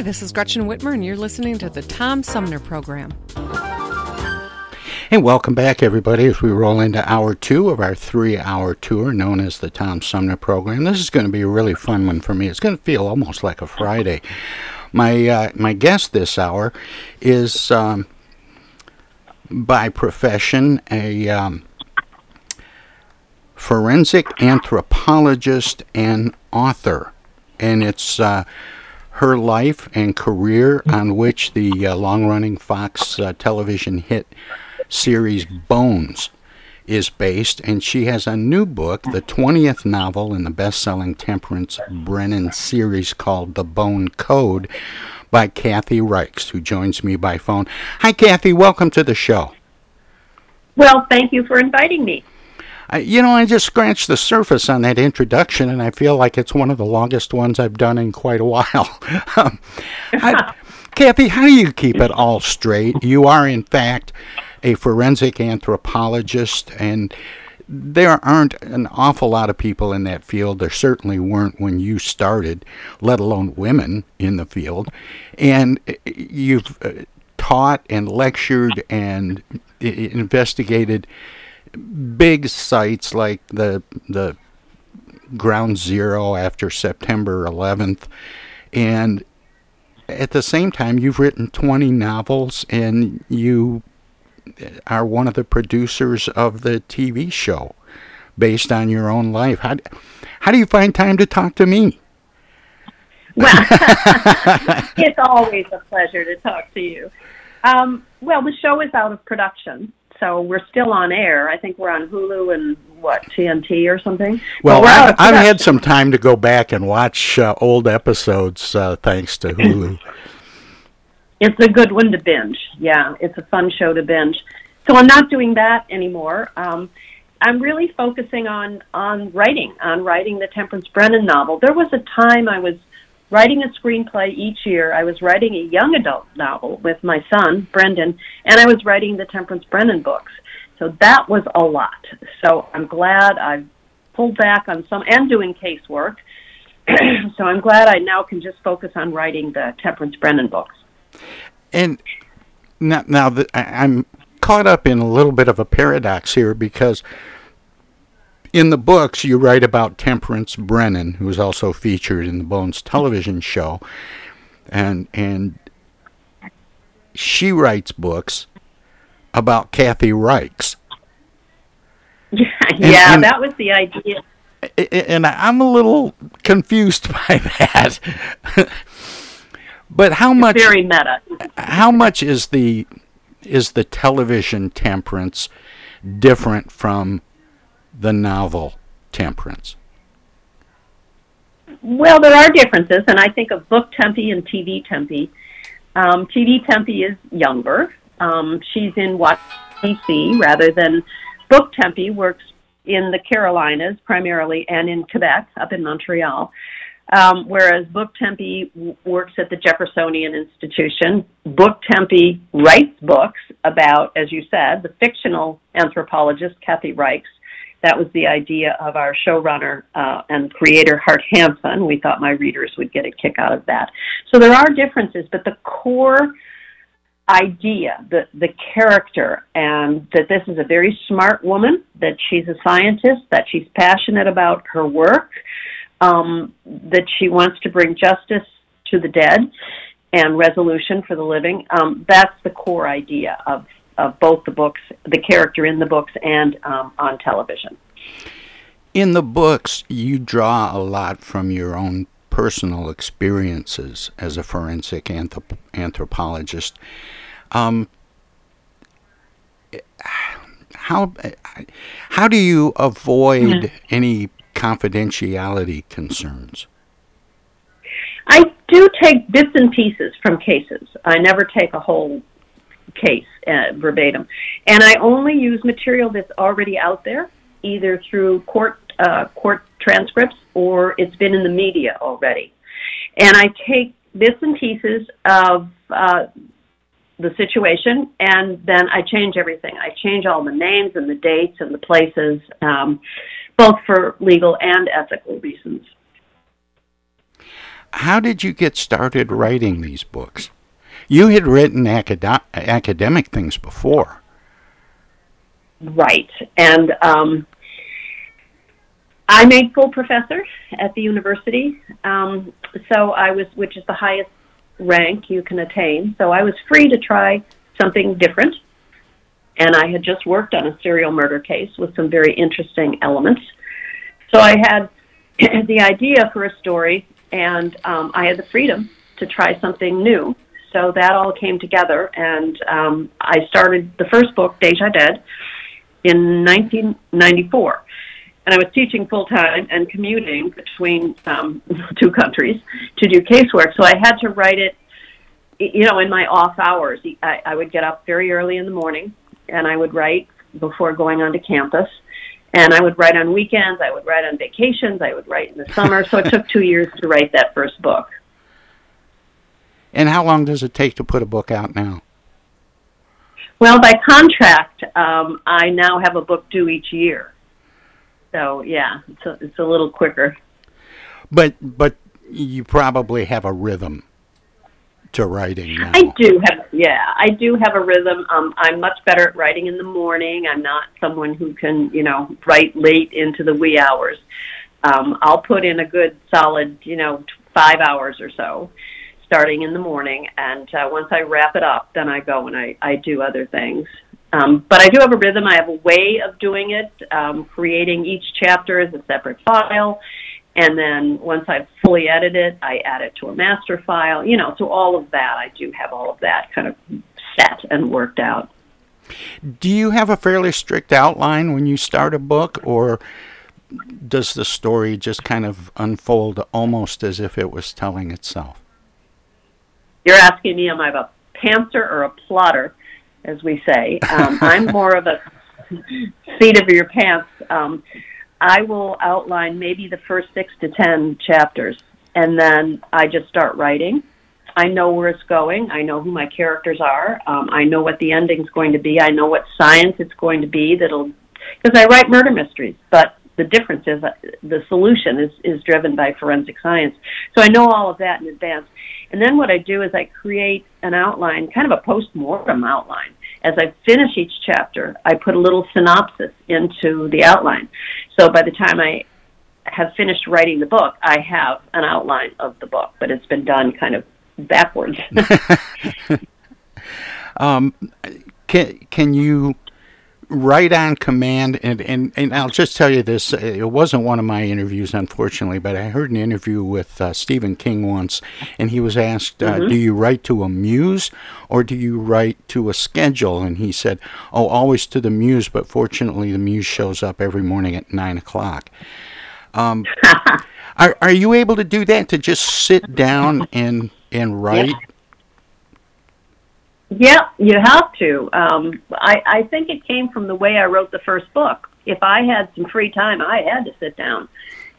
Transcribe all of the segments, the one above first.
Hi, this is Gretchen Whitmer, and you're listening to the Tom Sumner Program. And welcome back, everybody, as we roll into hour two of our three hour tour known as the Tom Sumner Program. This is going to be a really fun one for me. It's going to feel almost like a Friday. My, uh, my guest this hour is um, by profession a um, forensic anthropologist and author. And it's. Uh, her life and career on which the uh, long running Fox uh, television hit series Bones is based, and she has a new book, the 20th novel in the best selling Temperance Brennan series called The Bone Code by Kathy Reichs, who joins me by phone. Hi, Kathy. Welcome to the show. Well, thank you for inviting me. I, you know, I just scratched the surface on that introduction, and I feel like it's one of the longest ones I've done in quite a while. um, I, Kathy, how do you keep it all straight? You are, in fact, a forensic anthropologist, and there aren't an awful lot of people in that field. There certainly weren't when you started, let alone women in the field. And you've uh, taught and lectured and investigated big sites like the the ground zero after September 11th and at the same time you've written 20 novels and you are one of the producers of the TV show based on your own life. How how do you find time to talk to me? Well it's always a pleasure to talk to you. Um, well the show is out of production so we're still on air. I think we're on Hulu and what TNT or something. Well, I've, I've had some time to go back and watch uh, old episodes uh, thanks to Hulu. it's a good one to binge. Yeah, it's a fun show to binge. So I'm not doing that anymore. Um, I'm really focusing on on writing, on writing the Temperance Brennan novel. There was a time I was writing a screenplay each year. I was writing a young adult novel with my son, Brendan, and I was writing the Temperance Brennan books. So that was a lot. So I'm glad I've pulled back on some and doing casework. so I'm glad I now can just focus on writing the Temperance Brennan books. And now, now I'm caught up in a little bit of a paradox here because in the books, you write about Temperance Brennan, who is also featured in the Bones television show, and and she writes books about Kathy Reichs. Yeah, yeah, and, that was the idea. And I'm a little confused by that. but how it's much? Very meta. How much is the is the television Temperance different from the novel Temperance? Well, there are differences, and I think of book Tempe and TV Tempe. Um, TV Tempe is younger. Um, she's in Washington, D.C., rather than book Tempe works in the Carolinas primarily and in Quebec, up in Montreal. Um, whereas Book Tempe w- works at the Jeffersonian Institution. Book Tempe writes books about, as you said, the fictional anthropologist Kathy Reichs. That was the idea of our showrunner uh, and creator Hart Hanson. We thought my readers would get a kick out of that. So there are differences, but the core idea, the the character, and that this is a very smart woman, that she's a scientist, that she's passionate about her work, um, that she wants to bring justice to the dead and resolution for the living. Um, that's the core idea of, of both the books, the character in the books, and um, on television. In the books, you draw a lot from your own personal experiences as a forensic anthrop- anthropologist. Um, how how do you avoid mm-hmm. any confidentiality concerns? I do take bits and pieces from cases. I never take a whole case uh, verbatim, and I only use material that's already out there, either through court uh, court transcripts or it's been in the media already. And I take bits and pieces of uh, the situation, and then I change everything. I change all the names and the dates and the places. Um, both for legal and ethical reasons. How did you get started writing these books? You had written acad- academic things before. Right. And um, I made full professor at the university. Um, so I was, which is the highest rank you can attain. So I was free to try something different and I had just worked on a serial murder case with some very interesting elements. So I had the idea for a story, and um, I had the freedom to try something new. So that all came together, and um, I started the first book, Deja Dead, in 1994. And I was teaching full time and commuting between um, two countries to do casework. So I had to write it, you know, in my off hours. I, I would get up very early in the morning and I would write before going onto campus. And I would write on weekends, I would write on vacations, I would write in the summer. so it took two years to write that first book. And how long does it take to put a book out now? Well, by contract, um, I now have a book due each year. So yeah, it's a, it's a little quicker. But but you probably have a rhythm to writing now? I do have, yeah, I do have a rhythm. Um, I'm much better at writing in the morning. I'm not someone who can, you know, write late into the wee hours. Um, I'll put in a good solid, you know, five hours or so, starting in the morning, and uh, once I wrap it up, then I go and I, I do other things. Um, but I do have a rhythm. I have a way of doing it, um, creating each chapter as a separate file and then once I've fully edited, I add it to a master file. You know, so all of that, I do have all of that kind of set and worked out. Do you have a fairly strict outline when you start a book, or does the story just kind of unfold almost as if it was telling itself? You're asking me, am I a pantser or a plotter, as we say? Um, I'm more of a seat of your pants. Um, I will outline maybe the first six to ten chapters, and then I just start writing. I know where it's going. I know who my characters are. Um, I know what the ending's going to be. I know what science it's going to be. That'll because I write murder mysteries, but the difference is the solution is is driven by forensic science. So I know all of that in advance. And then what I do is I create an outline, kind of a post mortem outline as I finish each chapter, I put a little synopsis into the outline. So by the time I have finished writing the book, I have an outline of the book, but it's been done kind of backwards. um, can can you right on command and, and, and I'll just tell you this it wasn't one of my interviews unfortunately but I heard an interview with uh, Stephen King once and he was asked uh, mm-hmm. do you write to a muse or do you write to a schedule and he said oh always to the muse but fortunately the muse shows up every morning at nine o'clock um, are, are you able to do that to just sit down and and write yeah. Yeah, you have to. Um, I, I think it came from the way I wrote the first book. If I had some free time, I had to sit down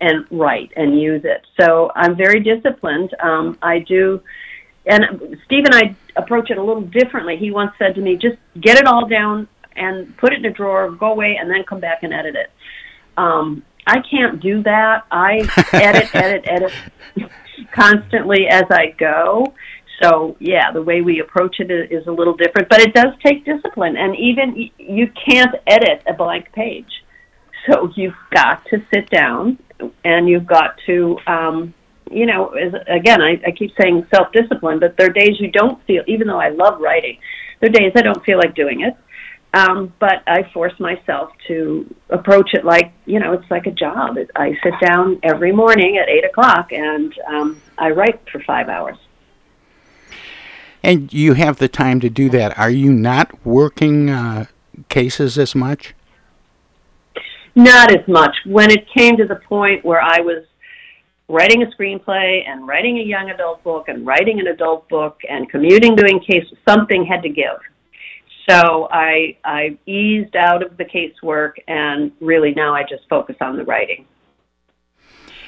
and write and use it. So I'm very disciplined. Um, I do, and Steve and I approach it a little differently. He once said to me, just get it all down and put it in a drawer, go away, and then come back and edit it. Um, I can't do that. I edit, edit, edit constantly as I go. So yeah, the way we approach it is a little different, but it does take discipline. And even you can't edit a blank page, so you've got to sit down and you've got to, um, you know, as, again, I, I keep saying self discipline, but there are days you don't feel. Even though I love writing, there are days I don't feel like doing it. Um, but I force myself to approach it like you know it's like a job. I sit down every morning at eight o'clock and um, I write for five hours. And you have the time to do that. Are you not working uh, cases as much? Not as much. When it came to the point where I was writing a screenplay and writing a young adult book and writing an adult book and commuting doing case, something had to give. So I I eased out of the casework and really now I just focus on the writing.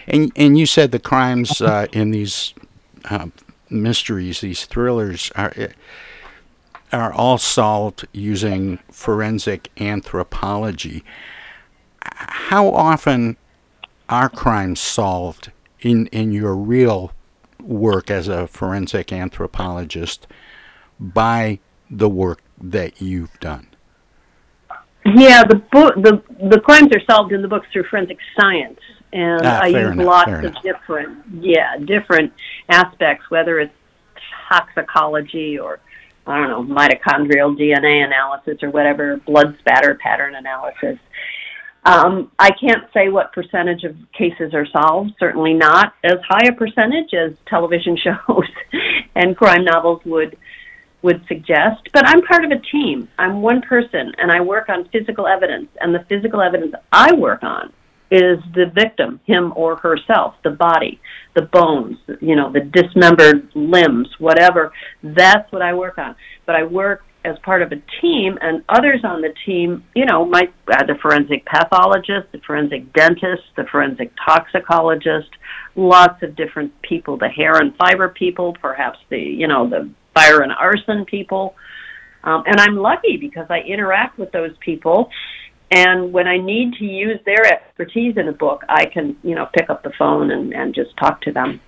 And and you said the crimes uh, in these uh, mysteries, these thrillers are are all solved using forensic anthropology. How often are crimes solved in in your real work as a forensic anthropologist by the work that you've done? Yeah, the book the the crimes are solved in the books through forensic science and ah, I use enough, lots of different, yeah, different aspects, whether it's toxicology or I don't know, mitochondrial DNA analysis or whatever, blood spatter pattern analysis. Um, I can't say what percentage of cases are solved. Certainly not as high a percentage as television shows and crime novels would would suggest. But I'm part of a team. I'm one person, and I work on physical evidence. And the physical evidence I work on is the victim, him or herself, the body, the bones, you know, the dismembered limbs, whatever. That's what I work on. But I work as part of a team, and others on the team, you know, might uh, the forensic pathologist, the forensic dentist, the forensic toxicologist, lots of different people, the hair and fiber people, perhaps the, you know, the fire and arson people. Um, and I'm lucky because I interact with those people and when I need to use their expertise in a book, I can, you know, pick up the phone and, and just talk to them.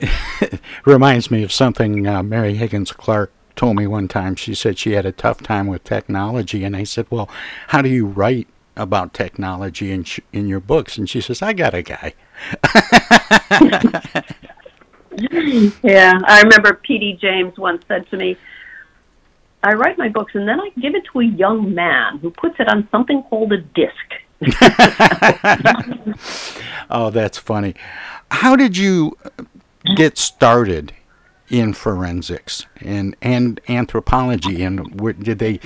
Reminds me of something uh, Mary Higgins Clark told me one time. She said she had a tough time with technology, and I said, "Well, how do you write about technology in sh- in your books?" And she says, "I got a guy." yeah, I remember P.D. James once said to me, I write my books and then I give it to a young man who puts it on something called a disc. oh, that's funny. How did you get started in forensics and and anthropology? And where, did they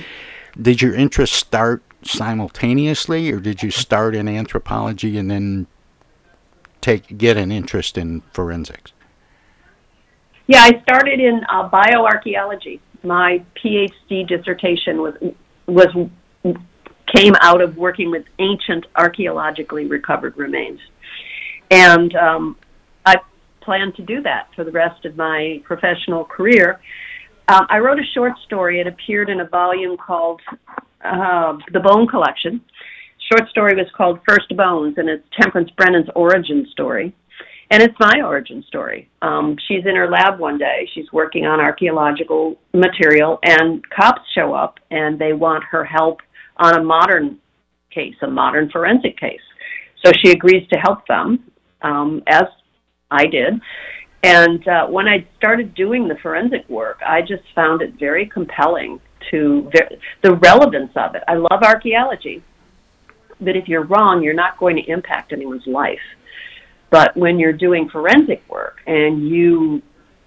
did your interest start simultaneously, or did you start in anthropology and then take get an interest in forensics? Yeah, I started in uh, bioarchaeology my PhD dissertation was was came out of working with ancient archaeologically recovered remains, and um, I plan to do that for the rest of my professional career. Uh, I wrote a short story. It appeared in a volume called uh, The Bone Collection. Short story was called First Bones, and it's Temperance Brennan's origin story. And it's my origin story. Um, she's in her lab one day. She's working on archaeological material, and cops show up and they want her help on a modern case, a modern forensic case. So she agrees to help them, um, as I did. And uh, when I started doing the forensic work, I just found it very compelling to ver- the relevance of it. I love archaeology, but if you're wrong, you're not going to impact anyone's life. But when you're doing forensic work and you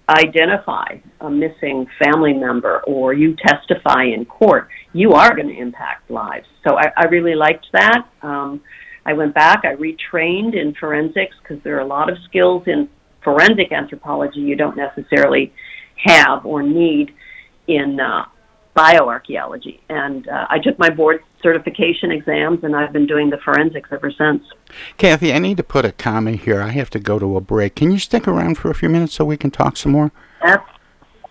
identify a missing family member or you testify in court, you are going to impact lives. So I, I really liked that. Um, I went back, I retrained in forensics because there are a lot of skills in forensic anthropology you don't necessarily have or need in uh, bioarchaeology. And uh, I took my board certification exams, and I've been doing the forensics ever since. Kathy, I need to put a comment here. I have to go to a break. Can you stick around for a few minutes so we can talk some more?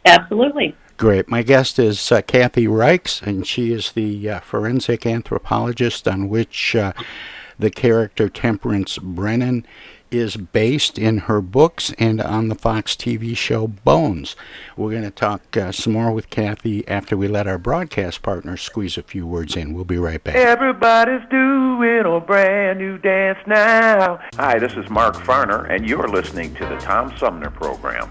Absolutely. Great. My guest is uh, Kathy Reichs, and she is the uh, forensic anthropologist on which uh, the character Temperance Brennan is based in her books and on the Fox TV show Bones. We're going to talk uh, some more with Kathy after we let our broadcast partner squeeze a few words in. We'll be right back. Everybody's doing a brand new dance now. Hi, this is Mark Farner, and you're listening to the Tom Sumner Program.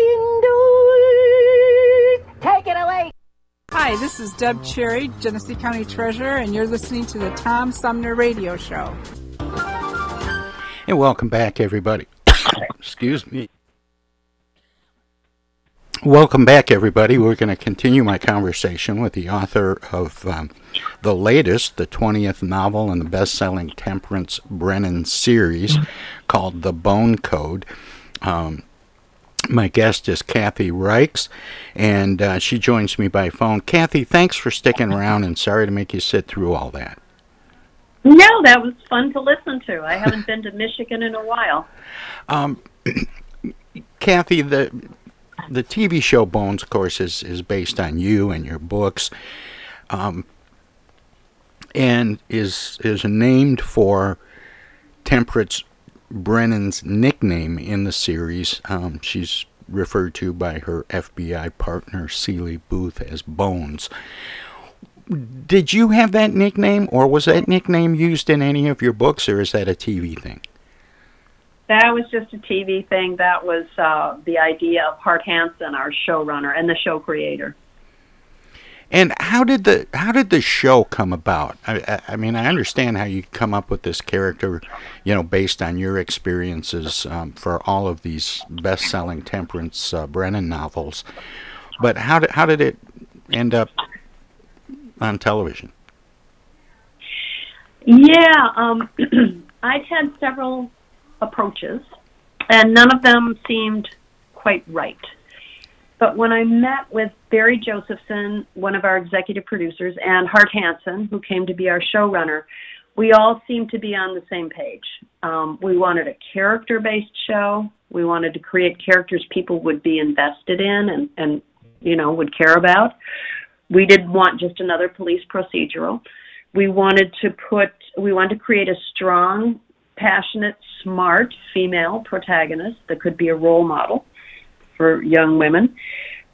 Hi, this is Deb Cherry, Genesee County Treasurer, and you're listening to the Tom Sumner Radio Show. And welcome back, everybody. Excuse me. Welcome back, everybody. We're going to continue my conversation with the author of um, the latest, the 20th novel in the best selling Temperance Brennan series called The Bone Code. Um, my guest is Kathy Reichs, and uh, she joins me by phone. Kathy, thanks for sticking around, and sorry to make you sit through all that. No, that was fun to listen to. I haven't been to Michigan in a while. Um, Kathy, the the TV show Bones, of course, is is based on you and your books, um, and is is named for Temperance Brennan's nickname in the series. Um, she's referred to by her FBI partner Seeley Booth as Bones. Did you have that nickname, or was that nickname used in any of your books, or is that a TV thing? That was just a TV thing. That was uh, the idea of Hart Hanson, our showrunner and the show creator. And how did the how did the show come about? I, I, mean, I understand how you come up with this character, you know, based on your experiences um, for all of these best-selling Temperance uh, Brennan novels. But how did how did it end up on television? Yeah, um, I've had several approaches, and none of them seemed quite right. But when I met with Barry Josephson, one of our executive producers, and Hart Hanson, who came to be our showrunner, we all seemed to be on the same page. Um, we wanted a character based show. We wanted to create characters people would be invested in and, and you know, would care about. We didn't want just another police procedural. We wanted to put, we wanted to create a strong, passionate, smart female protagonist that could be a role model for young women.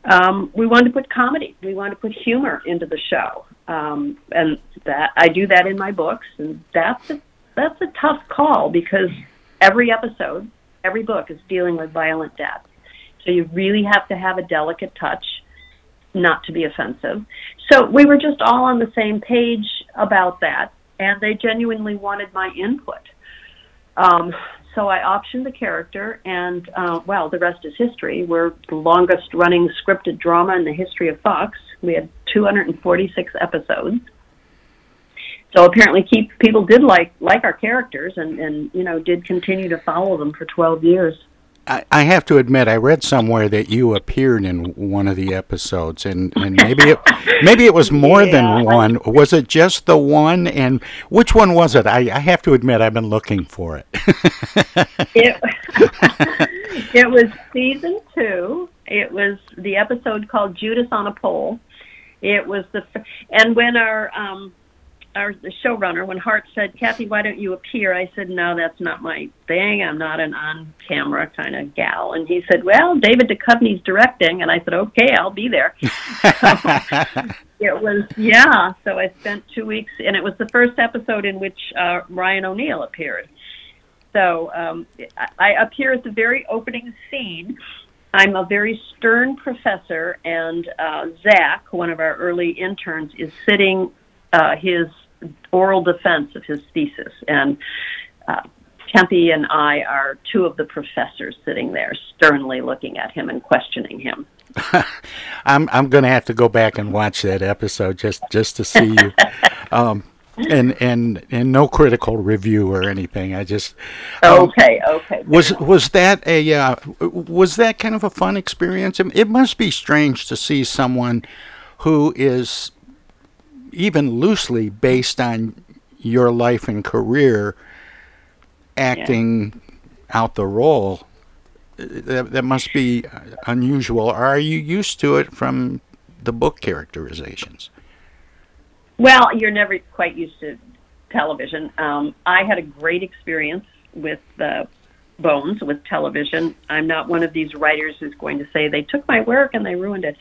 Um, we wanted to put comedy. We wanted to put humor into the show, um, and that I do that in my books, and that's a that's a tough call because every episode, every book is dealing with violent death. So you really have to have a delicate touch, not to be offensive. So we were just all on the same page about that, and they genuinely wanted my input. Um, so I optioned the character, and uh, well, the rest is history. We're the longest running scripted drama in the history of Fox. We had 246 episodes. So apparently, keep, people did like like our characters, and and you know did continue to follow them for 12 years. I, I have to admit, I read somewhere that you appeared in one of the episodes, and, and maybe it maybe it was more yeah. than one. Was it just the one? And which one was it? I, I have to admit, I've been looking for it. it, it was season two. It was the episode called Judas on a Pole. It was the and when our um, our the showrunner when Hart said, "Kathy, why don't you appear?" I said, "No, that's not my thing. I'm not an on-camera kind of gal." And he said, "Well, David Duchovny's directing," and I said, "Okay, I'll be there." it was yeah. So I spent two weeks, and it was the first episode in which uh, Ryan O'Neal appeared. So um, I, I appear at the very opening scene. I'm a very stern professor, and uh, Zach, one of our early interns, is sitting uh, his oral defense of his thesis. And uh, Tempe and I are two of the professors sitting there, sternly looking at him and questioning him. I'm I'm going to have to go back and watch that episode just just to see you. um, and and and no critical review or anything. I just um, okay, okay. Was was that a uh, was that kind of a fun experience? It must be strange to see someone who is even loosely based on your life and career acting yeah. out the role that, that must be unusual. Are you used to it from the book characterizations? Well you're never quite used to television. Um, i had a great experience with the bones with television. I'm not one of these writers who's going to say they took my work and they ruined it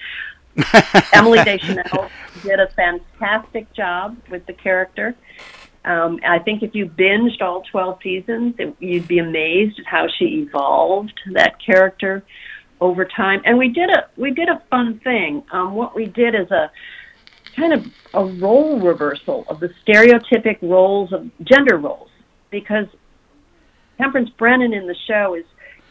Emily Deschanel did a fantastic job with the character. Um, I think if you binged all 12 seasons, it, you'd be amazed at how she evolved that character over time. And we did a we did a fun thing. Um, what we did is a kind of a role reversal of the stereotypic roles of gender roles because Temperance Brennan in the show is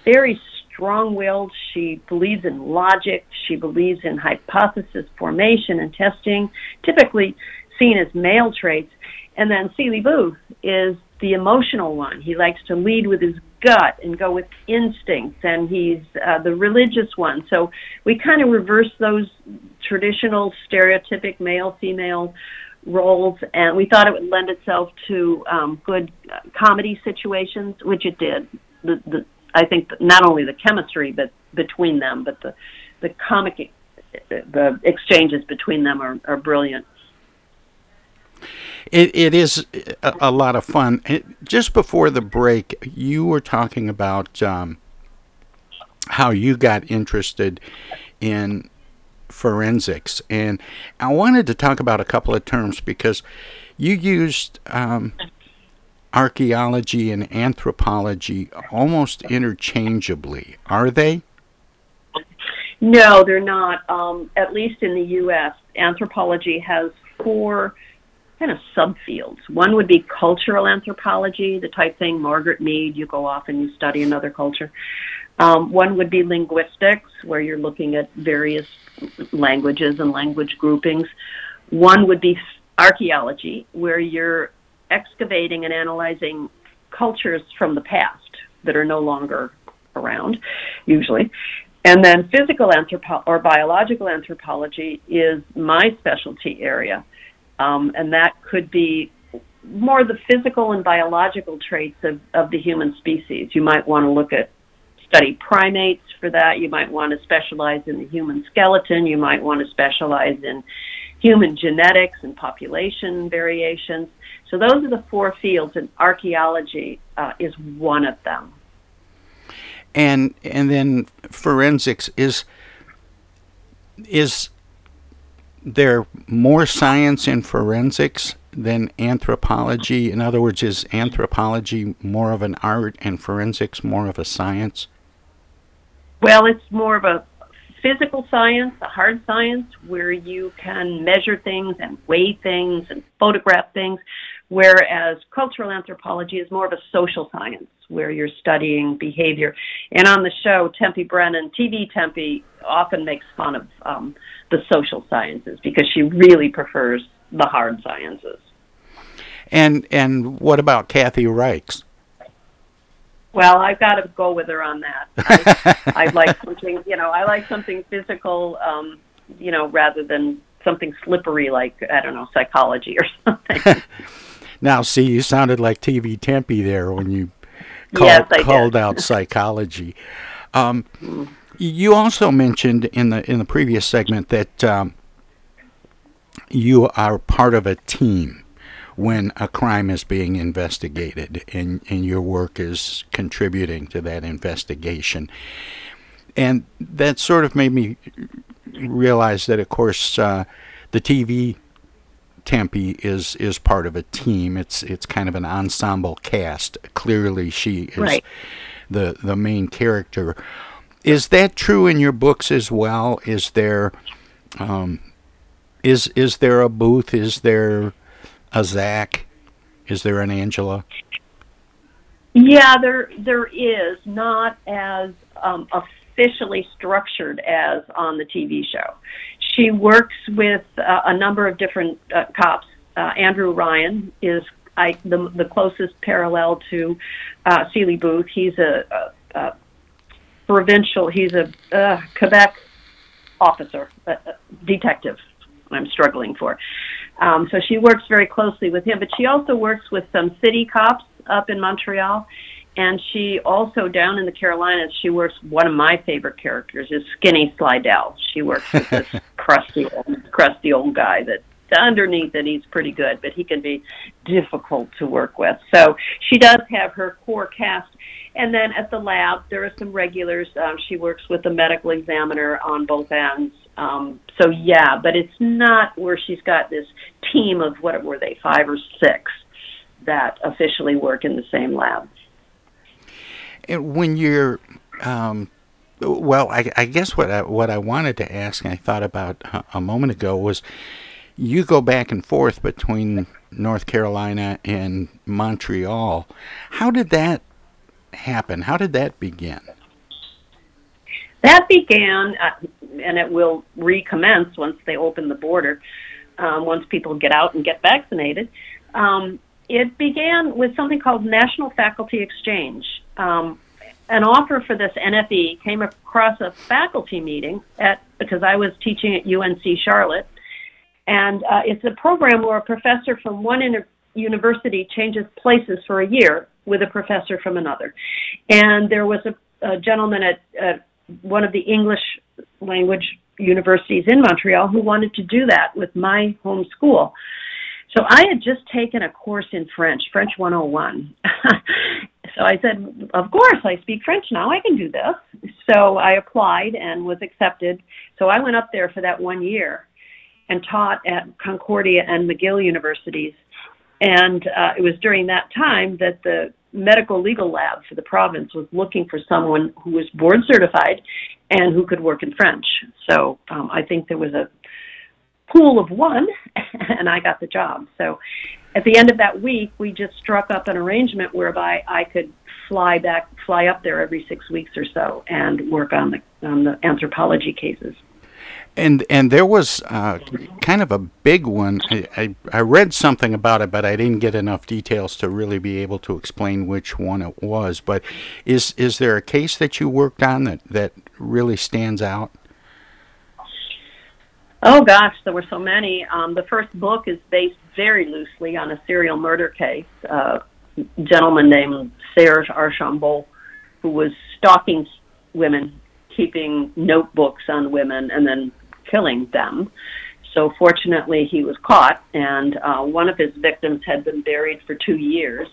very strong-willed. She believes in logic. She believes in hypothesis formation and testing, typically seen as male traits. And then Seeley Booth is the emotional one. He likes to lead with his gut and go with instincts, and he's uh, the religious one. So we kind of reverse those traditional stereotypic male female roles, and we thought it would lend itself to um, good uh, comedy situations, which it did. The, the I think not only the chemistry but between them, but the the comic the exchanges between them are, are brilliant. It, it is a, a lot of fun. It, just before the break, you were talking about um, how you got interested in forensics, and I wanted to talk about a couple of terms because you used um, archaeology and anthropology almost interchangeably. Are they? No, they're not. Um, at least in the U.S., anthropology has four kind of subfields. One would be cultural anthropology, the type thing Margaret Mead, you go off and you study another culture. Um, one would be linguistics, where you're looking at various languages and language groupings. One would be archaeology, where you're excavating and analyzing cultures from the past that are no longer around, usually. And then physical anthropo- or biological anthropology is my specialty area. Um, and that could be more the physical and biological traits of, of the human species. You might want to look at study primates for that. You might want to specialize in the human skeleton. You might want to specialize in human genetics and population variations. So those are the four fields, and archaeology uh, is one of them. And and then forensics is is there more science in forensics than anthropology? In other words, is anthropology more of an art and forensics more of a science? Well, it's more of a physical science, the hard science, where you can measure things and weigh things and photograph things, whereas cultural anthropology is more of a social science, where you're studying behavior. And on the show, Tempe Brennan, TV Tempe, often makes fun of um, the social sciences because she really prefers the hard sciences. And and what about Kathy Reichs? Well, I've got to go with her on that. I, I like something, you know, I like something physical, um, you know, rather than something slippery like I don't know psychology or something. now, see, you sounded like TV Tempe there when you called, yes, called out psychology. Um, mm. You also mentioned in the in the previous segment that um, you are part of a team when a crime is being investigated and, and your work is contributing to that investigation. And that sort of made me realize that, of course, uh, the TV Tempe is is part of a team. It's it's kind of an ensemble cast. Clearly, she is right. the the main character. Is that true in your books as well? Is there um, is is there a Booth? Is there a Zach? Is there an Angela? Yeah, there there is not as um, officially structured as on the TV show. She works with uh, a number of different uh, cops. Uh, Andrew Ryan is I, the the closest parallel to uh, Seeley Booth. He's a, a, a provincial. He's a uh, Quebec officer, a, detective. I'm struggling for. Um, so she works very closely with him, but she also works with some city cops up in Montreal. And she also down in the Carolinas, she works. One of my favorite characters is Skinny Slidell. She works with this crusty, old, crusty old guy that underneath it he's pretty good, but he can be difficult to work with. So she does have her core cast. And then at the lab, there are some regulars. Um, she works with the medical examiner on both ends Um, so yeah, but it's not where she's got this team of what were they five or six that officially work in the same lab. And when you're, um, well, I, I, guess what I, what I wanted to ask, and I thought about a moment ago, was you go back and forth between North Carolina and Montreal. How did that happen? How did that begin? That began, uh, and it will recommence once they open the border, um, once people get out and get vaccinated. Um, it began with something called National Faculty Exchange. Um, an offer for this NFE came across a faculty meeting at because I was teaching at UNC Charlotte, and uh, it's a program where a professor from one inter- university changes places for a year with a professor from another. And there was a, a gentleman at, at one of the English language universities in Montreal who wanted to do that with my home school. So I had just taken a course in French, French 101. so I said, Of course, I speak French now. I can do this. So I applied and was accepted. So I went up there for that one year and taught at Concordia and McGill universities. And uh, it was during that time that the medical legal lab for the province was looking for someone who was board certified and who could work in French. So um, I think there was a pool of one, and I got the job. So at the end of that week, we just struck up an arrangement whereby I could fly back, fly up there every six weeks or so, and work on the on the anthropology cases. And and there was uh, kind of a big one. I, I, I read something about it, but I didn't get enough details to really be able to explain which one it was. But is is there a case that you worked on that that really stands out? Oh gosh, there were so many. Um, the first book is based very loosely on a serial murder case. Uh, a gentleman named Serge Archambault, who was stalking women, keeping notebooks on women, and then killing them. So fortunately, he was caught, and uh, one of his victims had been buried for two years.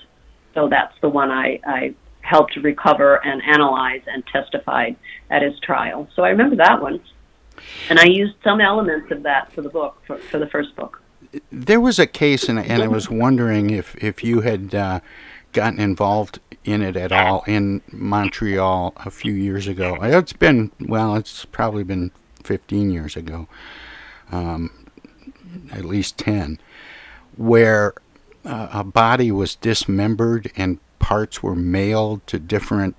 So that's the one I, I helped recover and analyze and testified at his trial. So I remember that one and I used some elements of that for the book for, for the first book. There was a case, and, and I was wondering if if you had uh, gotten involved in it at all in Montreal a few years ago. It's been well, it's probably been 15 years ago, um, at least 10, where uh, a body was dismembered and parts were mailed to different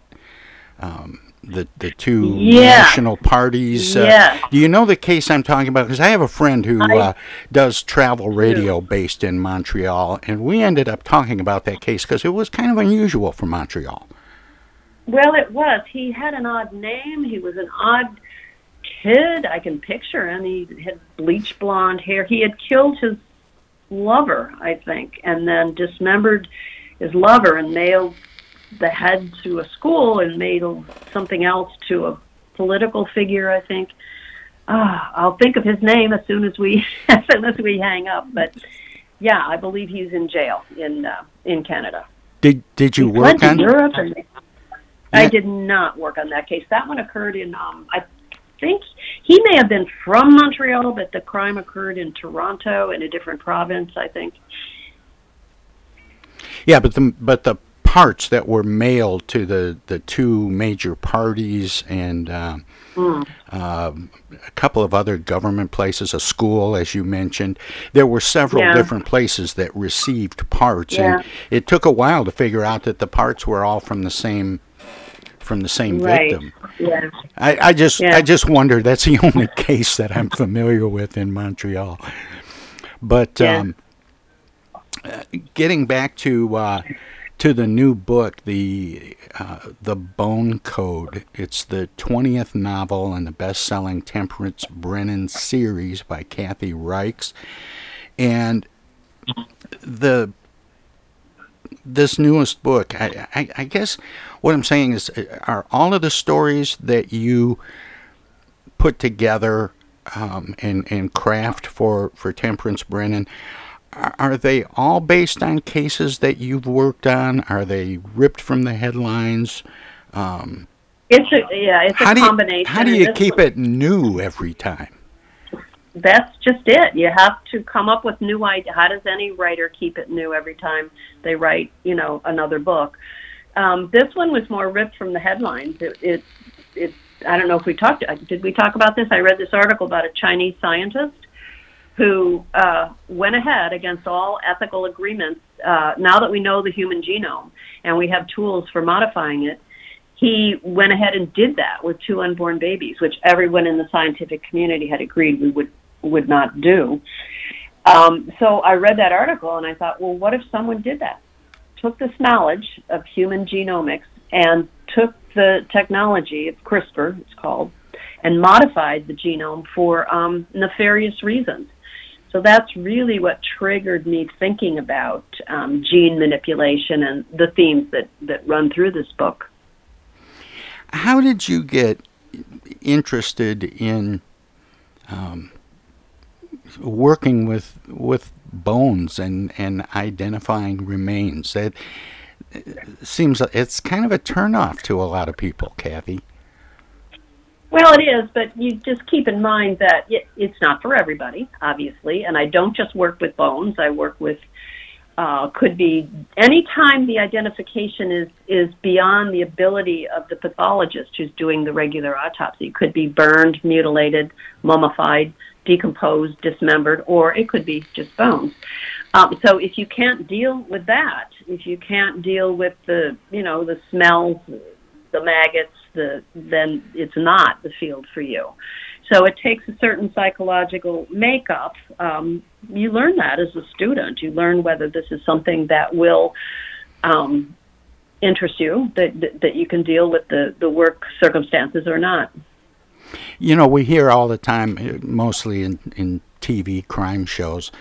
um, the the two yeah. national parties. Uh, yeah. do you know the case I'm talking about? Because I have a friend who uh, does travel radio based in Montreal, and we ended up talking about that case because it was kind of unusual for Montreal. Well, it was. He had an odd name. He was an odd kid. I can picture him. He had bleach blonde hair. He had killed his lover, I think, and then dismembered his lover and nailed the head to a school and made something else to a political figure. I think. Uh, I'll think of his name as soon as we as soon as we hang up. But yeah, I believe he's in jail in uh, in Canada. Did Did you he work on? Europe and, yeah. I did not work on that case. That one occurred in um, I think he may have been from Montreal, but the crime occurred in Toronto in a different province. I think. Yeah, but the but the parts that were mailed to the, the two major parties and uh, mm. uh, a couple of other government places, a school, as you mentioned. There were several Yeah. different places that received parts, Yeah. and it took a while to figure out that the parts were all from the same from the same Right. victim. Yeah. I, I just Yeah. I just wonder that's the only case that I'm familiar with in Montreal. But Yeah. um, getting back to uh, to the new book, the uh, the Bone Code. It's the twentieth novel in the best-selling Temperance Brennan series by Kathy Reichs, and the this newest book. I, I, I guess what I'm saying is, uh, are all of the stories that you put together um, and and craft for for Temperance Brennan are are they all based on cases that you've worked on? Are they ripped from the headlines? Um, It's a yeah, it's a how do you, combination. how do you keep it new every time? That's just it. You have to come up with new ideas. How does any writer keep it new every time they write, you know, another book? Um, this one was more ripped from the headlines. It, it, it, I don't know if we talked. Did we talk about this? I read this article about a Chinese scientist who uh, went ahead against all ethical agreements. Uh, now that we know the human genome and we have tools for modifying it, he went ahead and did that with two unborn babies, which everyone in the scientific community had agreed we would would not do. Um, so I read that article and I thought, well, what if someone did that? Took this knowledge of human genomics and took the technology, of CRISPR, it's called, and modified the genome for um, nefarious reasons. So that's really what triggered me thinking about um, gene manipulation and the themes that, that run through this book. How did you get interested in um, working with with bones and, and identifying remains. That seems it's kind of a turnoff to a lot of people, Kathy. Well, it is, but you just keep in mind that it, it's not for everybody, obviously. And I don't just work with bones; I work with uh, could be any time the identification is is beyond the ability of the pathologist who's doing the regular autopsy. Could be burned, mutilated, mummified, decomposed, dismembered, or it could be just bones. Um, so if you can't deal with that, if you can't deal with the you know the smells, the maggots, the then it's not the field for you. So it takes a certain psychological makeup. Um, you learn that as a student. You learn whether this is something that will um, interest you, that, that that you can deal with the the work circumstances or not. You know, we hear all the time, uh, mostly in, in TV crime shows,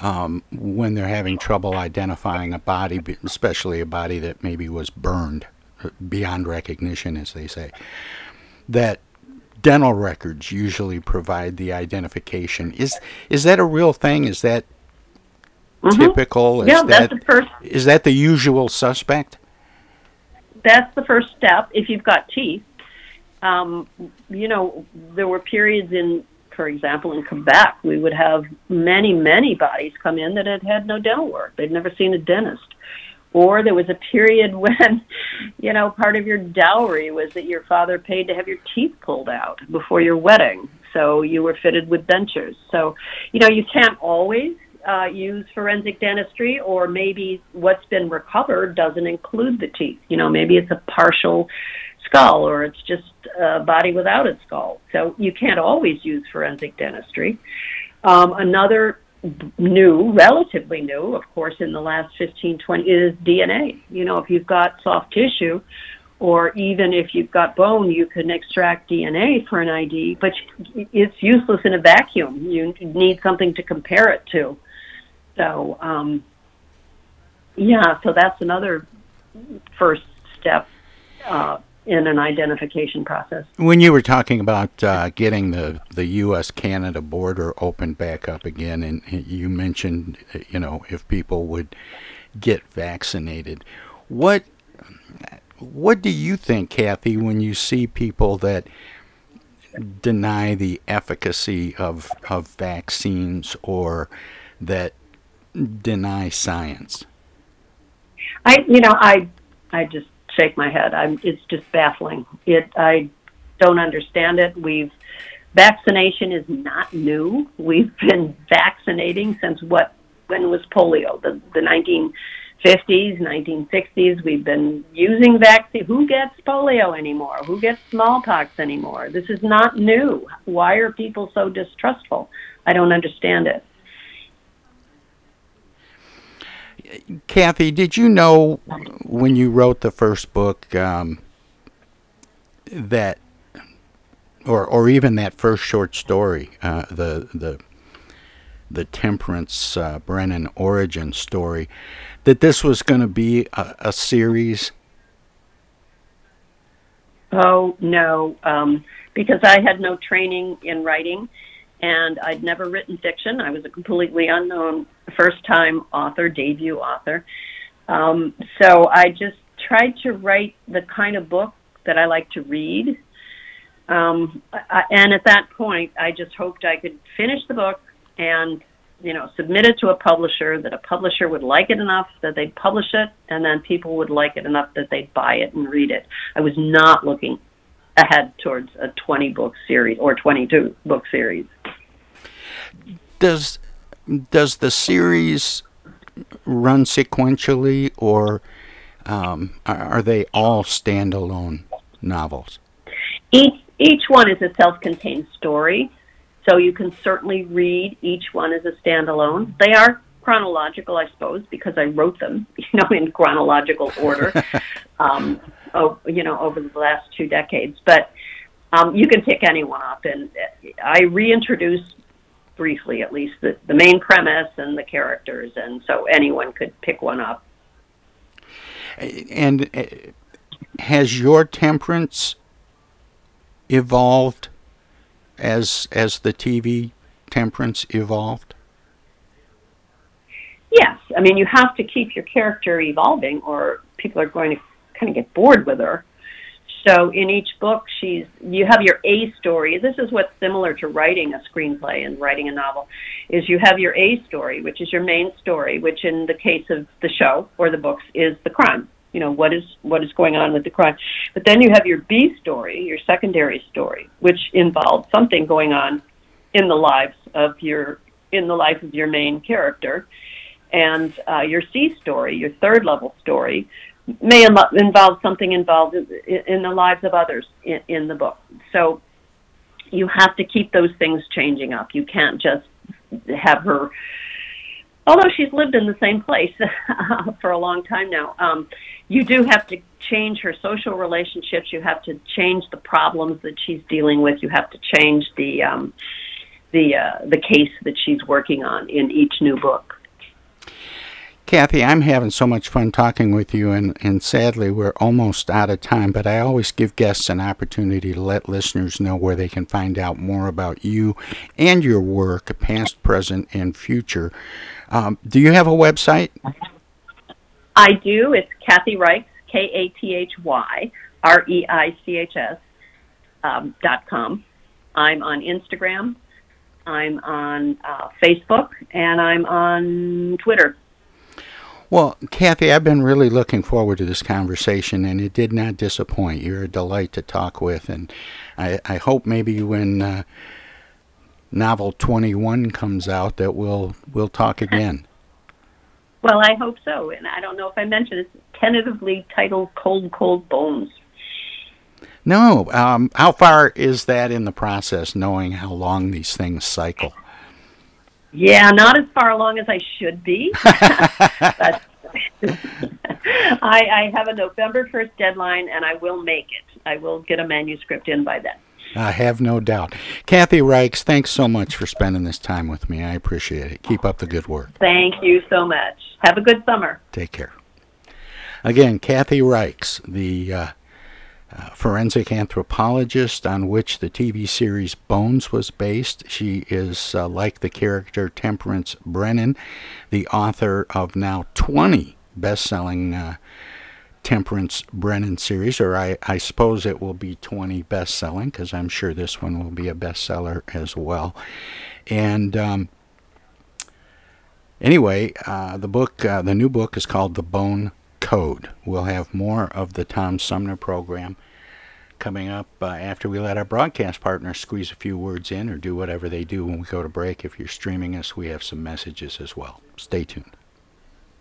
um, when they're having trouble identifying a body, especially a body that maybe was burned uh, beyond recognition, as they say, that dental records usually provide the identification. Is is that a real thing? Is that mm-hmm. typical? Is yeah, that, that's the first. Is that the usual suspect? That's the first step. If you've got teeth, um, you know, there were periods in, for example, in Quebec, we would have many, many bodies come in that had had no dental work. They'd never seen a dentist. Or there was a period when, you know, part of your dowry was that your father paid to have your teeth pulled out before your wedding. So you were fitted with dentures. So, you know, you can't always uh, use forensic dentistry, or maybe what's been recovered doesn't include the teeth. You know, maybe it's a partial skull or it's just a body without a skull. So you can't always use forensic dentistry. Um, another new, relatively new, of course, in the last 15, 20, is DNA. You know, if you've got soft tissue, or even if you've got bone, you can extract DNA for an ID, but it's useless in a vacuum. You need something to compare it to. So, um, yeah, so that's another first step uh, in an identification process. When you were talking about uh, getting the, the U.S. Canada border opened back up again, and you mentioned, you know, if people would get vaccinated, what what do you think, Kathy, when you see people that deny the efficacy of of vaccines or that deny science? I, you know, I, I just shake my head. I'm, it's just baffling. It, I don't understand it. We've vaccination is not new. We've been vaccinating since what? When was polio? The the 1950s, 1960s. We've been using vaccine. Who gets polio anymore? Who gets smallpox anymore? This is not new. Why are people so distrustful? I don't understand it. Kathy, did you know when you wrote the first book um, that, or or even that first short story, uh, the the the Temperance uh, Brennan origin story, that this was going to be a, a, series? Oh no, um, because I had no training in writing and I'd never written fiction. I was a completely unknown first time author, debut author. Um, so I just tried to write the kind of book that I like to read. Um, I, and at that point, I just hoped I could finish the book and you know submit it to a publisher that a publisher would like it enough that they'd publish it, and then people would like it enough that they'd buy it and read it. I was not looking ahead towards a 20 book series or 22 book series. Does does the series run sequentially, or um, are, they all standalone novels? Each each one is a self-contained story, so you can certainly read each one as a standalone. They are chronological, I suppose, because I wrote them, you know, in chronological order. um, oh, you know, over the last two decades. But um, you can pick anyone up, and I reintroduce briefly, at least, the, the main premise and the characters, and so anyone could pick one up. And uh, has your temperance evolved as as the TV temperance evolved? Yes, I mean you have to keep your character evolving, or people are going to kind of get bored with her. So in each book, she's you have your A story. This is what's similar to writing a screenplay and writing a novel, is you have your A story, which is your main story, which in the case of the show or the books is the crime. You know what is what is going on with the crime, but then you have your B story, your secondary story, which involves something going on in the lives of your in the life of your main character, and uh, your C story, your third level story, may involve something involved in, the lives of others in, in the book. So you have to keep those things changing up. You can't just have her, although she's lived in the same place for a long time now. Um, you do have to change her social relationships. You have to change the problems that she's dealing with. You have to change the um, the uh, the case that she's working on in each new book. Kathy, I'm having so much fun talking with you, and, and sadly, we're almost out of time. But I always give guests an opportunity to let listeners know where they can find out more about you and your work, past, present, and future. Um, do you have a website? I do. It's Kathy Reichs, K A T H Y R E I C H S um, dot com. I'm on Instagram. I'm on uh, Facebook, and I'm on Twitter. Well, Kathy, I've been really looking forward to this conversation, and it did not disappoint. You're a delight to talk with, and I, I hope maybe when uh, novel 21 comes out that we'll we'll talk again. Well, I hope so, and I don't know if I mentioned it's tentatively titled "Cold, Cold Bones." No, um, how far is that in the process? Knowing how long these things cycle. Yeah, not as far along as I should be. but I, I have a November 1st deadline, and I will make it. I will get a manuscript in by then. I have no doubt. Kathy Reichs, thanks so much for spending this time with me. I appreciate it. Keep up the good work. Thank you so much. Have a good summer. Take care. Again, Kathy Reichs, the uh, forensic anthropologist on which the TV series Bones was based. She is, uh, like the character Temperance Brennan, the author of now 20 best selling uh, Temperance Brennan series, or I, I, suppose it will be 20 best selling because I'm sure this one will be a bestseller as well. And um, anyway, uh, the book, uh, the new book is called The Bone Code. We'll have more of the Tom Sumner program coming up uh, after we let our broadcast partners squeeze a few words in or do whatever they do when we go to break. If you're streaming us, we have some messages as well. Stay tuned.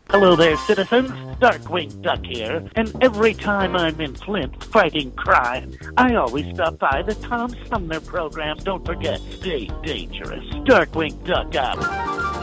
Hello there, citizens. Darkwing Duck here, and every time I'm in Flint fighting crime, I always stop by the Tom Sumner program. Don't forget, stay dangerous. Darkwing Duck out.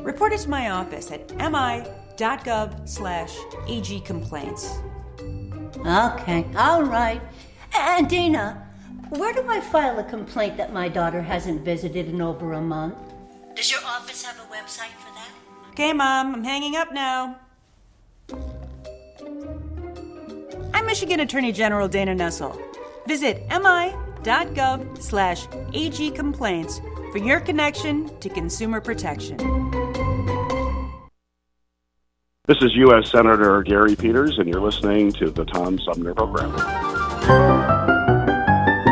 report it to my office at mi.gov slash agcomplaints. Okay, all right. And Dana, where do I file a complaint that my daughter hasn't visited in over a month? Does your office have a website for that? Okay, Mom, I'm hanging up now. I'm Michigan Attorney General Dana Nessel. Visit mi.gov slash agcomplaints for your connection to consumer protection. This is U.S. Senator Gary Peters, and you're listening to the Tom Sumner Program.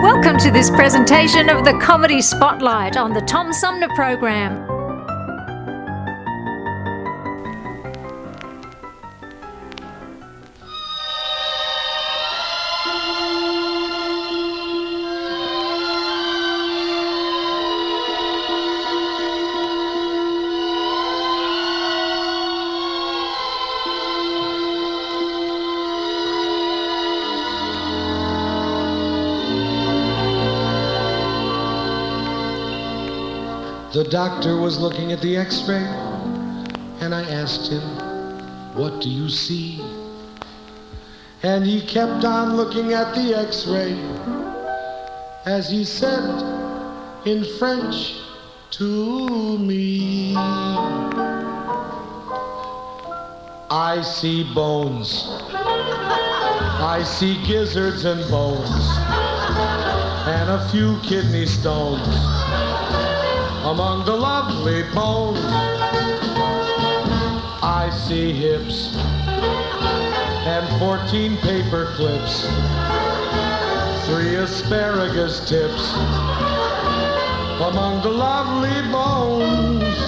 Welcome to this presentation of the Comedy Spotlight on the Tom Sumner Program. Doctor was looking at the x ray, and I asked him, What do you see? And he kept on looking at the x ray as he said in French to me, I see bones. I see gizzards and bones, and a few kidney stones among the lovely bones. I see hips and 14 paper clips, three asparagus tips among the lovely bones.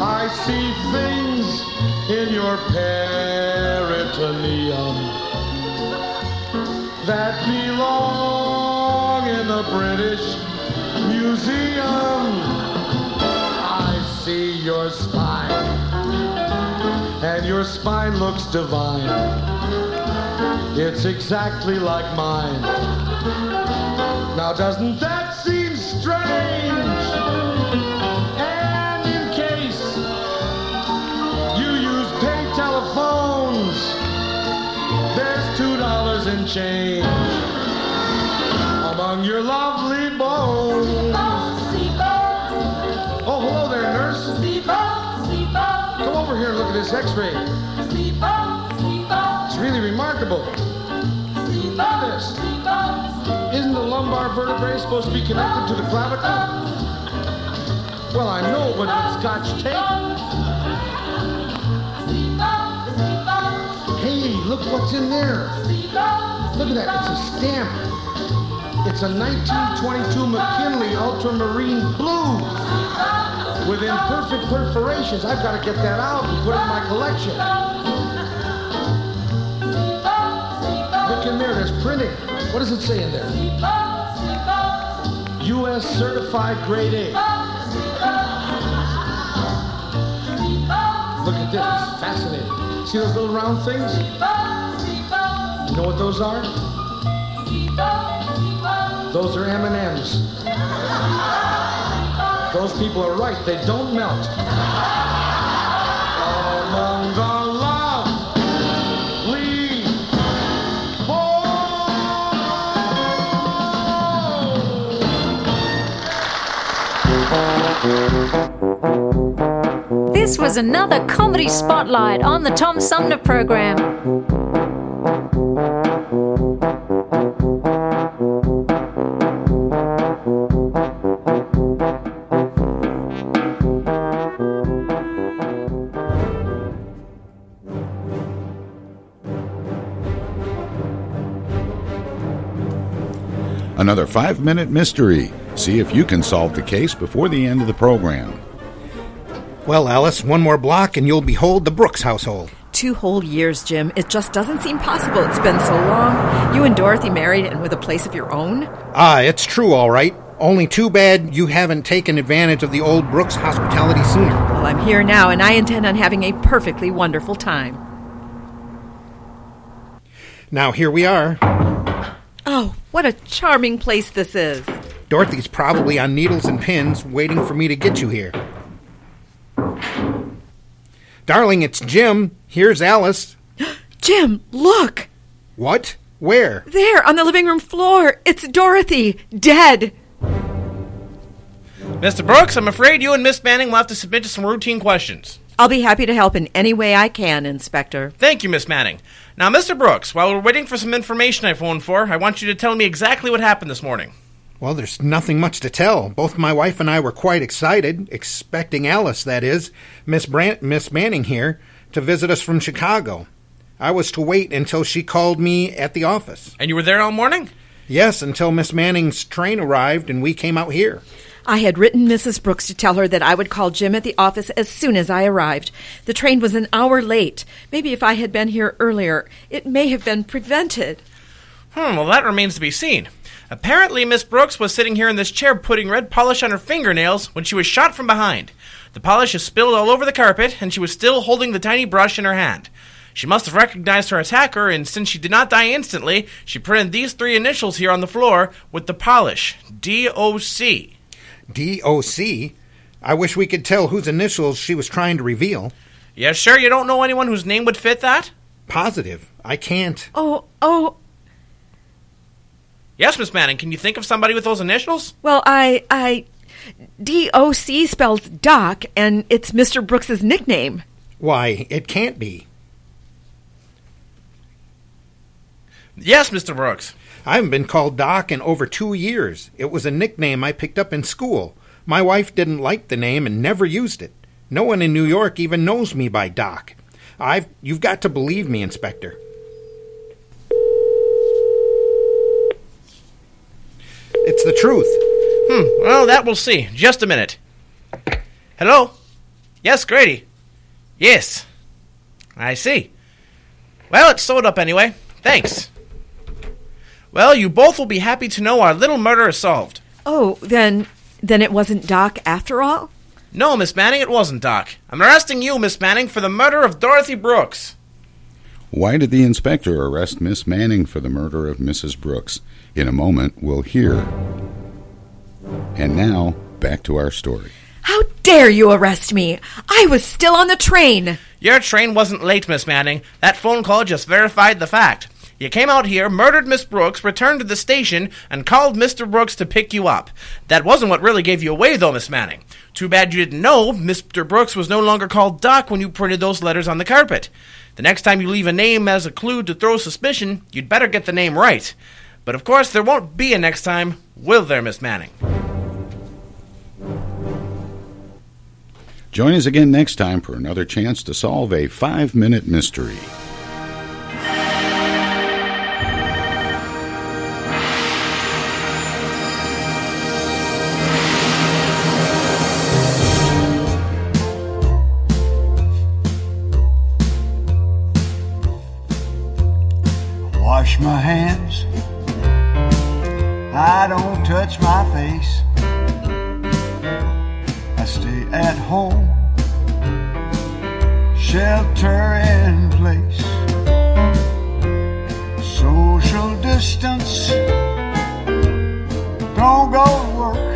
I see things in your peritoneum that belong in the British Museum. I see your spine, and your spine looks divine. It's exactly like mine. Now, doesn't that seem strange? And in case you use pay telephones, there's two dollars in change this x-ray. It's really remarkable. Look at this. Isn't the lumbar vertebrae supposed to be connected to the clavicle? Well, I know, but with scotch tape. Hey, look what's in there. Look at that. It's a stamp. It's a 1922 McKinley Ultramarine Blue with imperfect perforations. I've got to get that out and put it in my collection. Look in there. There's printing. What does it say in there? U.S. certified grade A. Look at this. It's fascinating. See those little round things? You know what those are? Those are M&Ms. Those people are right. They don't melt. Among the This was another comedy spotlight on the Tom Sumner program. Another five minute mystery. See if you can solve the case before the end of the program. Well, Alice, one more block and you'll behold the Brooks household. Two whole years, Jim. It just doesn't seem possible. It's been so long. You and Dorothy married and with a place of your own? Ah, it's true, all right. Only too bad you haven't taken advantage of the old Brooks hospitality sooner. Well, I'm here now, and I intend on having a perfectly wonderful time. Now, here we are. Oh, what a charming place this is. Dorothy's probably on needles and pins waiting for me to get you here. Darling, it's Jim. Here's Alice. Jim, look! What? Where? There, on the living room floor. It's Dorothy, dead. Mr. Brooks, I'm afraid you and Miss Manning will have to submit to some routine questions. I'll be happy to help in any way I can, Inspector. Thank you, Miss Manning. Now, Mr. Brooks, while we're waiting for some information I phoned for, I want you to tell me exactly what happened this morning. Well, there's nothing much to tell. Both my wife and I were quite excited, expecting Alice, that is, Miss Brant, Miss Manning here, to visit us from Chicago. I was to wait until she called me at the office. And you were there all morning? Yes, until Miss Manning's train arrived and we came out here. I had written Mrs. Brooks to tell her that I would call Jim at the office as soon as I arrived. The train was an hour late. Maybe if I had been here earlier, it may have been prevented. Hmm, well, that remains to be seen. Apparently, Miss Brooks was sitting here in this chair putting red polish on her fingernails when she was shot from behind. The polish is spilled all over the carpet, and she was still holding the tiny brush in her hand. She must have recognized her attacker, and since she did not die instantly, she printed these three initials here on the floor with the polish D O C. D.O.C.? I wish we could tell whose initials she was trying to reveal. Yeah, sure you don't know anyone whose name would fit that? Positive. I can't. Oh, oh. Yes, Miss Manning, can you think of somebody with those initials? Well, I, I, D.O.C. spells Doc, and it's Mr. Brooks's nickname. Why, it can't be. Yes, Mr. Brooks. I haven't been called Doc in over two years. It was a nickname I picked up in school. My wife didn't like the name and never used it. No one in New York even knows me by Doc. I've you've got to believe me, Inspector. It's the truth. Hmm, well, that we'll see. Just a minute. Hello? Yes, Grady. Yes. I see. Well, it's sewed up anyway. Thanks. Well, you both will be happy to know our little murder is solved. Oh, then Then it wasn't Doc after all? No, Miss Manning, it wasn't Doc. I'm arresting you, Miss Manning, for the murder of Dorothy Brooks. Why did the inspector arrest Miss Manning for the murder of Mrs. Brooks? In a moment, we'll hear. And now, back to our story. How dare you arrest me? I was still on the train. Your train wasn't late, Miss Manning. That phone call just verified the fact. You came out here, murdered Miss Brooks, returned to the station, and called Mr. Brooks to pick you up. That wasn't what really gave you away, though, Miss Manning. Too bad you didn't know Mr. Brooks was no longer called Doc when you printed those letters on the carpet. The next time you leave a name as a clue to throw suspicion, you'd better get the name right. But of course, there won't be a next time, will there, Miss Manning? Join us again next time for another chance to solve a five minute mystery. Wash my hands. I don't touch my face. I stay at home. Shelter in place. Social distance. Don't go to work.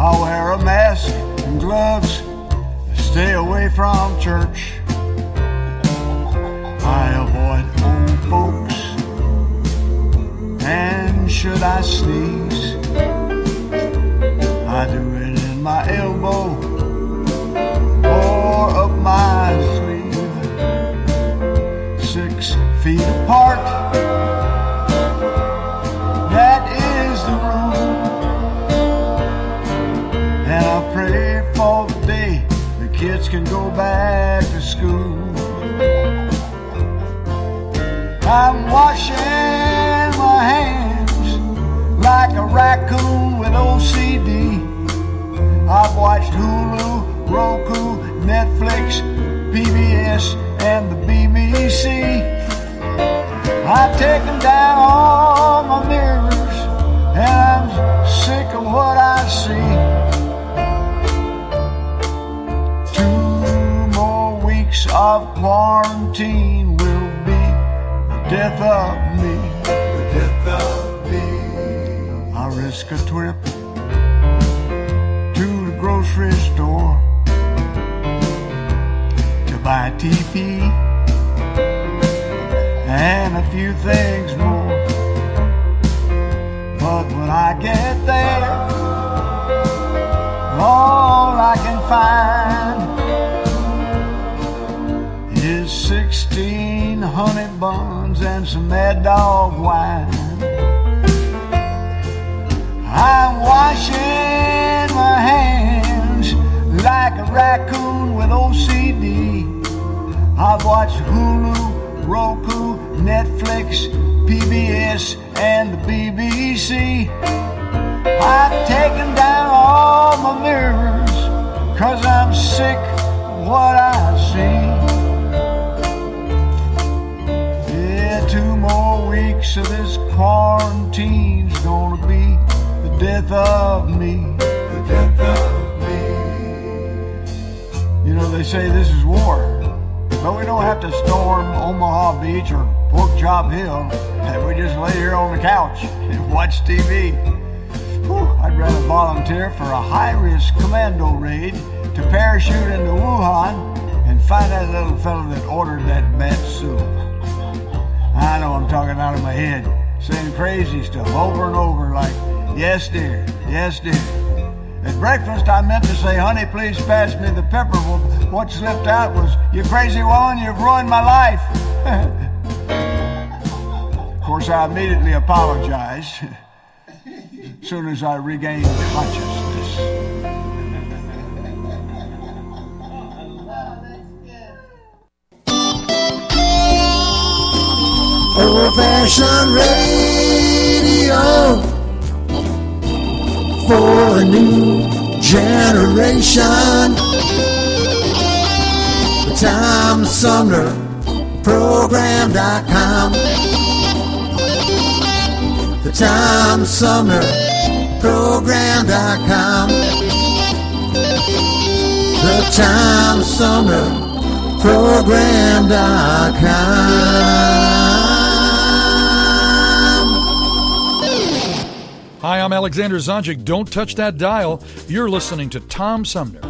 I wear a mask and gloves. Stay away from church. I avoid old folks. And should I sneeze, I do it in my elbow or up my sleeve. Six feet apart. That is the rule. And I pray for the day the kids can go back to I'm washing my hands like a raccoon with OCD. I've watched Hulu, Roku, Netflix, PBS, and the BBC. I've taken down all my mirrors, and I'm sick of what I see. Two more weeks of quarantine death of me. The death of me. I risk a trip to the grocery store to buy TP and a few things more. But when I get there, all I can find is 16 honey buns and some mad dog wine. I'm washing my hands like a raccoon with OCD. I've watched Hulu, Roku, Netflix, PBS, and the BBC. I've taken down all my mirrors, cause I'm sick of what I weeks of this quarantine's gonna be the death of me. The death of me. You know, they say this is war. But we don't have to storm Omaha Beach or Pork Chop Hill. And we just lay here on the couch and watch TV. Whew, I'd rather volunteer for a high risk commando raid to parachute into Wuhan and find that little fellow that ordered that bat soup. I know I'm talking out of my head, saying crazy stuff over and over like, yes, dear, yes, dear. At breakfast, I meant to say, honey, please pass me the pepper. Well, what slipped out was, you crazy woman, you've ruined my life. of course, I immediately apologized as soon as I regained consciousness. Old radio for a new generation. The Tom Sumner Program.com. The Tom Sumner Program.com. The Tom Sumner Program.com. Hi, I'm Alexander Zonjic. Don't touch that dial. You're listening to Tom Sumner.